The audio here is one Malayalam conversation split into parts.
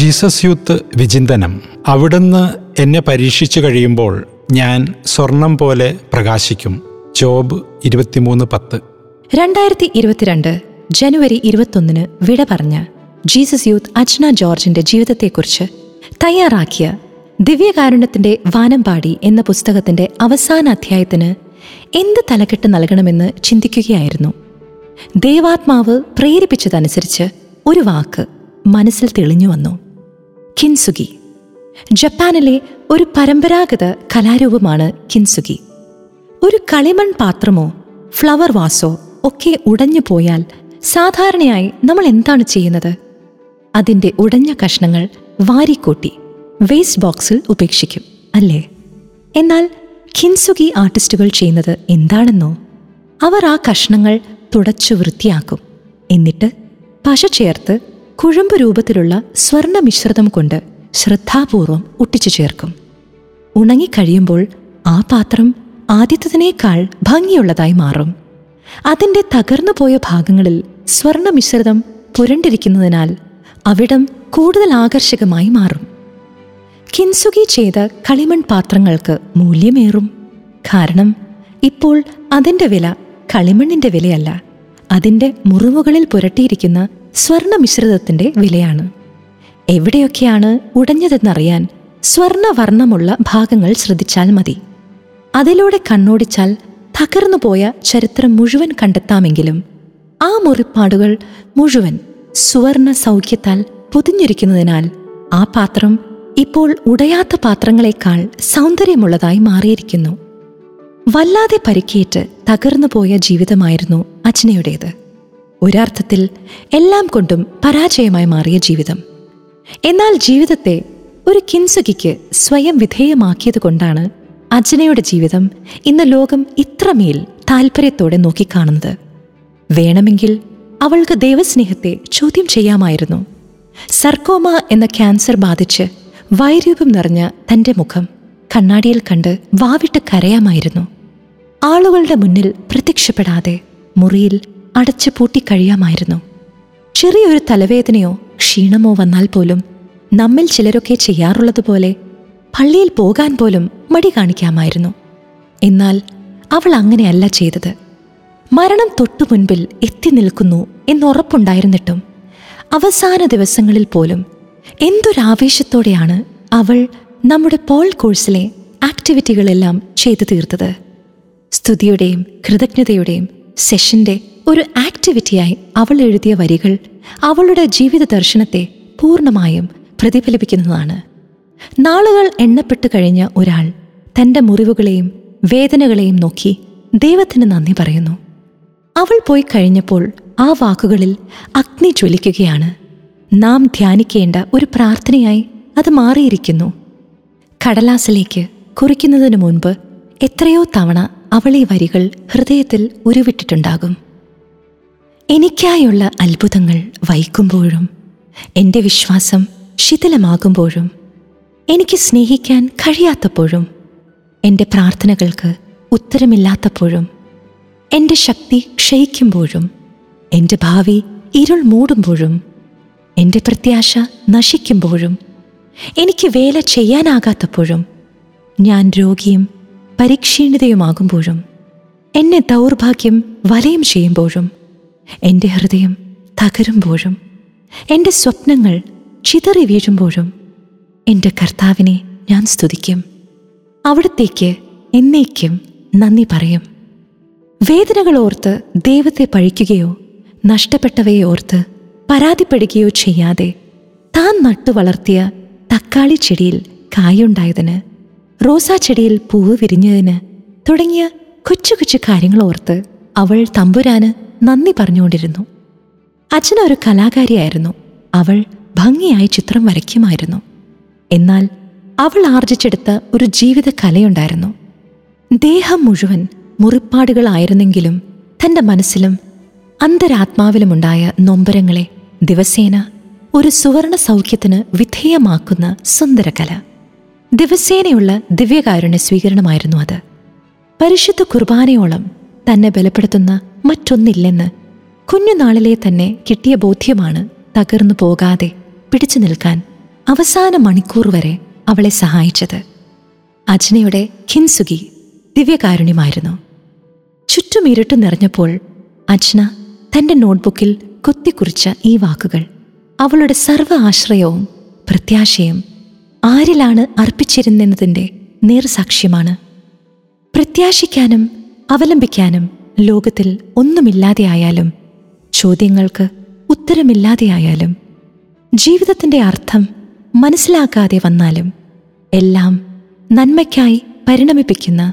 ജീസസ് യൂത്ത് വിചിന്തനം. അവിടുന്ന് എന്നെ പരീക്ഷിച്ചു കഴിയുമ്പോൾ ഞാൻ സ്വർണം പോലെ പ്രകാശിക്കും. ജോബ് ഇരുപത്തിമൂന്ന് പത്ത്. രണ്ടായിരത്തി ഇരുപത്തിരണ്ട് ജനുവരി ഇരുപത്തൊന്നിന് വിട പറഞ്ഞ ജീസസ് യൂത്ത് അജ്ന ജോർജിന്റെ ജീവിതത്തെക്കുറിച്ച് തയ്യാറാക്കിയ ദിവ്യകാരുണ്യത്തിന്റെ വാനമ്പാടി എന്ന പുസ്തകത്തിന്റെ അവസാന അധ്യായത്തിന് എന്ത് തലക്കെട്ട് നൽകണമെന്ന് ചിന്തിക്കുകയായിരുന്നു. ദൈവാത്മാവ് പ്രേരിപ്പിച്ചതനുസരിച്ച് ഒരു വാക്ക് മനസ്സിൽ തെളിഞ്ഞു വന്നു. കിൻസുഗി ജപ്പാനിലെ ഒരു പരമ്പരാഗത കലാരൂപമാണ് കിൻസുഗി ഒരു കളിമൺ പാത്രമോ ഫ്ലവർ വാസോ ഒക്കെ ഉടഞ്ഞു പോയാൽ സാധാരണയായി നമ്മൾ എന്താണ് ചെയ്യുന്നത്? അതിന്റെ ഉടഞ്ഞ കഷ്ണങ്ങൾ വാരിക്കൂട്ടി വേസ്റ്റ് ബോക്സിൽ ഉപേക്ഷിക്കും അല്ലേ? എന്നാൽ ഖിൻസുഗി ആർട്ടിസ്റ്റുകൾ ചെയ്യുന്നത് എന്താണെന്നോ? അവർ ആ കഷ്ണങ്ങൾ തുടച്ചു വൃത്തിയാക്കും. എന്നിട്ട് പശ ചേർത്ത് കുഴമ്പ് രൂപത്തിലുള്ള സ്വർണ മിശ്രിതം കൊണ്ട് ശ്രദ്ധാപൂർവം ഒട്ടിച്ചു ചേർക്കും. ഉണങ്ങിക്കഴിയുമ്പോൾ ആ പാത്രം ആദ്യത്തതിനേക്കാൾ ഭംഗിയുള്ളതായി മാറും. അതിന്റെ തകർന്നുപോയ ഭാഗങ്ങളിൽ സ്വർണ മിശ്രിതം പുരണ്ടിരിക്കുന്നതിനാൽ അവിടം കൂടുതൽ ആകർഷകമായി മാറും. കിൻസുകി ചെയ്ത കളിമൺ പാത്രങ്ങൾക്ക് മൂല്യമേറും. കാരണം ഇപ്പോൾ അതിന്റെ വില കളിമണ്ണിന്റെ വിലയല്ല. അതിന്റെ മുറിവുകളിൽ പുരട്ടിയിരിക്കുന്ന സ്വർണ മിശ്രിതത്തിന്റെ വിലയാണ്. എവിടെയൊക്കെയാണ് ഉടഞ്ഞതെന്നറിയാൻ സ്വർണവർണമുള്ള ഭാഗങ്ങൾ ശ്രദ്ധിച്ചാൽ മതി. അതിലൂടെ കണ്ണോടിച്ചാൽ തകർന്നുപോയ ചരിത്രം മുഴുവൻ കണ്ടെത്താമെങ്കിലും ആ മുറിപ്പാടുകൾ മുഴുവൻ സുവർണ സൗഖ്യത്താൽ പൊതിഞ്ഞിരിക്കുന്നതിനാൽ ആ പാത്രം ഇപ്പോൾ ഉടയാത്ത പാത്രങ്ങളെക്കാൾ സൗന്ദര്യമുള്ളതായി മാറിയിരിക്കുന്നു. വല്ലാതെ പരിക്കേറ്റ് തകർന്നുപോയ ജീവിതമായിരുന്നു അച്ഛനയുടേത് ഒരർത്ഥത്തിൽ എല്ലാം കൊണ്ടും പരാജയമായി മാറിയ ജീവിതം. എന്നാൽ ജീവിതത്തെ ഒരു കിൻസുകിക്ക് സ്വയം വിധേയമാക്കിയത് കൊണ്ടാണ് അജ്നയുടെ ജീവിതം ഇന്ന് ലോകം ഇത്രമേൽ താല്പര്യത്തോടെ നോക്കിക്കാണുന്നത്. വേണമെങ്കിൽ അവൾക്ക് ദൈവസ്നേഹത്തെ ചോദ്യം ചെയ്യാമായിരുന്നു. സർക്കോമ എന്ന ക്യാൻസർ ബാധിച്ച് വൈരൂപം നിറഞ്ഞ തന്റെ മുഖം കണ്ണാടിയിൽ കണ്ട് വാവിട്ട് കരയാമായിരുന്നു. ആളുകളുടെ മുന്നിൽ പ്രത്യക്ഷപ്പെടാതെ മുറിയിൽ അടച്ചു പൂട്ടിക്കഴിയാമായിരുന്നു ചെറിയൊരു തലവേദനയോ ക്ഷീണമോ വന്നാൽ പോലും നമ്മിൽ ചിലരൊക്കെ ചെയ്യാറുള്ളതുപോലെ പള്ളിയിൽ പോകാൻ പോലും മടി കാണിക്കാമായിരുന്നു. എന്നാൽ അവൾ അങ്ങനെയല്ല ചെയ്തത്. മരണം തൊട്ടു മുൻപിൽ എത്തി നിൽക്കുന്നു എന്നുറപ്പുണ്ടായിരുന്നിട്ടും അവസാന ദിവസങ്ങളിൽ പോലും എന്തൊരാവേശത്തോടെയാണ് അവൾ നമ്മുടെ പോൾ കോഴ്സിലെ ആക്ടിവിറ്റികളെല്ലാം ചെയ്തു തീർത്തത്. സ്തുതിയുടെയും കൃതജ്ഞതയുടെയും സെഷന്റെ ഒരു ആക്ടിവിറ്റിയായി അവൾ എഴുതിയ വരികൾ അവളുടെ ജീവിത ദർശനത്തെ പൂർണമായും പ്രതിഫലിപ്പിക്കുന്നതാണ്. നാളുകൾ എണ്ണപ്പെട്ടു കഴിഞ്ഞ ഒരാൾ തന്റെ മുറിവുകളെയും വേദനകളെയും നോക്കി ദൈവത്തിന് നന്ദി പറയുന്നു. അവൾ പോയി കഴിഞ്ഞപ്പോൾ ആ വാക്കുകളിൽ അഗ്നി ജ്വലിക്കുകയാണ്. നാം ധ്യാനിക്കേണ്ട ഒരു പ്രാർത്ഥനയായി അത് മാറിയിരിക്കുന്നു. കടലാസിലേക്ക് കുറിക്കുന്നതിനു മുൻപ് എത്രയോ തവണ അവൾ ഈ വരികൾ ഹൃദയത്തിൽ ഉരുവിട്ടിട്ടുണ്ടാകും. എനിക്കായുള്ള അത്ഭുതങ്ങൾ വൈകുമ്പോഴും എന്റെ വിശ്വാസം ശിഥിലമാകുമ്പോഴും എനിക്ക് സ്നേഹിക്കാൻ കഴിയാത്തപ്പോഴും എന്റെ പ്രാർത്ഥനകൾക്ക് ഉത്തരമില്ലാത്തപ്പോഴും എന്റെ ശക്തി ക്ഷയിക്കുമ്പോഴും എന്റെ ഭാവി ഇരുൾ മൂടുമ്പോഴും എന്റെ പ്രത്യാശ നശിക്കുമ്പോഴും എനിക്ക് വേല ചെയ്യാനാകാത്തപ്പോഴും ഞാൻ രോഗിയും പരിക്ഷീണിതയുമാകുമ്പോഴും എന്നെ ദൗർഭാഗ്യം വലയം ചെയ്യുമ്പോഴും എന്റെ ഹൃദയം തകരുമ്പോഴും എന്റെ സ്വപ്നങ്ങൾ ചിതറി വീഴുമ്പോഴും എന്റെ കർത്താവിനെ ഞാൻ സ്തുതിക്കും. അവിടത്തേക്ക് എന്നേക്കും നന്ദി പറയും. വേദനകൾ ഓർത്ത് ദൈവത്തെ പഴിക്കുകയോ നഷ്ടപ്പെട്ടവയെ ഓർത്ത് പരാതിപ്പെടുകയോ ചെയ്യാതെ താൻ നട്ടു വളർത്തിയ തക്കാളി ചെടിയിൽ കായുണ്ടായതിന് റോസാ ചെടിയിൽ പൂവ് വിരിഞ്ഞതിന് തുടങ്ങിയ കൊച്ചു കൊച്ചു കാര്യങ്ങൾ ഓർത്ത് അവൾ തമ്പുരാന് നന്ദി പറഞ്ഞുകൊണ്ടിരുന്നു. അച്ഛന ഒരു കലാകാരിയായിരുന്നു. അവൾ ഭംഗിയായി ചിത്രം വരയ്ക്കുമായിരുന്നു. എന്നാൽ അവൾ ആർജിച്ചെടുത്ത ഒരു ജീവിത കലയുണ്ടായിരുന്നു. ദേഹം മുഴുവൻ മുറിപ്പാടുകളായിരുന്നെങ്കിലും തന്റെ മനസ്സിലും അന്തരാത്മാവിലുമുണ്ടായ നൊമ്പരങ്ങളെ ദിവസേന ഒരു സുവർണ സൗഖ്യത്തിന് വിധേയമാക്കുന്ന സുന്ദരകല. ദിവസേനയുള്ള ദിവ്യകാരുണ്യ സ്വീകരണമായിരുന്നു അത്. പരിശുദ്ധ കുർബാനയോളം തന്നെ ബലപ്പെടുത്തുന്ന മറ്റൊന്നില്ലെന്ന്. കുഞ്ഞുനാളിലെ തന്നെ കിട്ടിയ ബോധ്യമാണ് തകർന്നു പോകാതെ പിടിച്ചു നിൽക്കാൻ അവസാന മണിക്കൂർ വരെ അവളെ സഹായിച്ചത്. അജ്നയുടെ ഖിൻസുഗി ദിവ്യകാരുണ്യമായിരുന്നു. ചുറ്റും ഇരുട്ട് നിറഞ്ഞപ്പോൾ അജ്ന തന്റെ നോട്ട്ബുക്കിൽ കുത്തിക്കുറിച്ച ഈ വാക്കുകൾ അവളുടെ സർവ ആശ്രയവും പ്രത്യാശയും ആരിലാണ് അർപ്പിച്ചിരുന്നതിന്റെ നേർസാക്ഷ്യമാണ്. പ്രത്യാശിക്കാനും അവലംബിക്കാനും ലോകത്തിൽ ഒന്നുമില്ലാതെയായാലും ചോദ്യങ്ങൾക്ക് ഉത്തരമില്ലാതെയായാലും ജീവിതത്തിന്റെ അർത്ഥം മനസ്സിലാക്കാതെ വന്നാലും എല്ലാം നന്മയ്ക്കായി പരിണമിപ്പിക്കുന്ന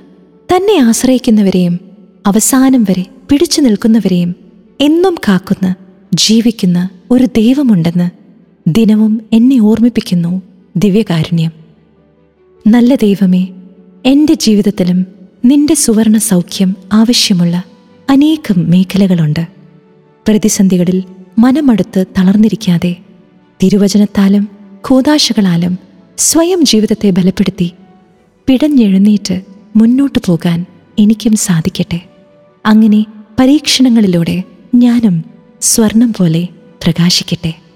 തന്നെ ആശ്രയിക്കുന്നവരെയും അവസാനം വരെ പിടിച്ചു നിൽക്കുന്നവരെയും എന്നും കാക്കുന്ന ജീവിക്കുന്ന ഒരു ദൈവമുണ്ടെന്ന് ദിനവും എന്നെ ഓർമ്മിപ്പിക്കുന്നു ദിവ്യകാരുണ്യം. നല്ല ദൈവമേ എന്റെ ജീവിതത്തിലും നിന്റെ സുവർണ സൗഖ്യം ആവശ്യമുള്ള അനേകം മേഖലകളുണ്ട്. പ്രതിസന്ധികളിൽ മനമടുത്ത് തളർന്നിരിക്കാതെ തിരുവചനത്താലും കൂതാശകളാലും സ്വയം ജീവിതത്തെ ബലപ്പെടുത്തി പിടഞ്ഞെഴുന്നേറ്റ് മുന്നോട്ടു പോകാൻ എനിക്കും സാധിക്കട്ടെ. അങ്ങനെ പരീക്ഷണങ്ങളിലൂടെ ഞാനും സ്വർണം പോലെ പ്രകാശിക്കട്ടെ.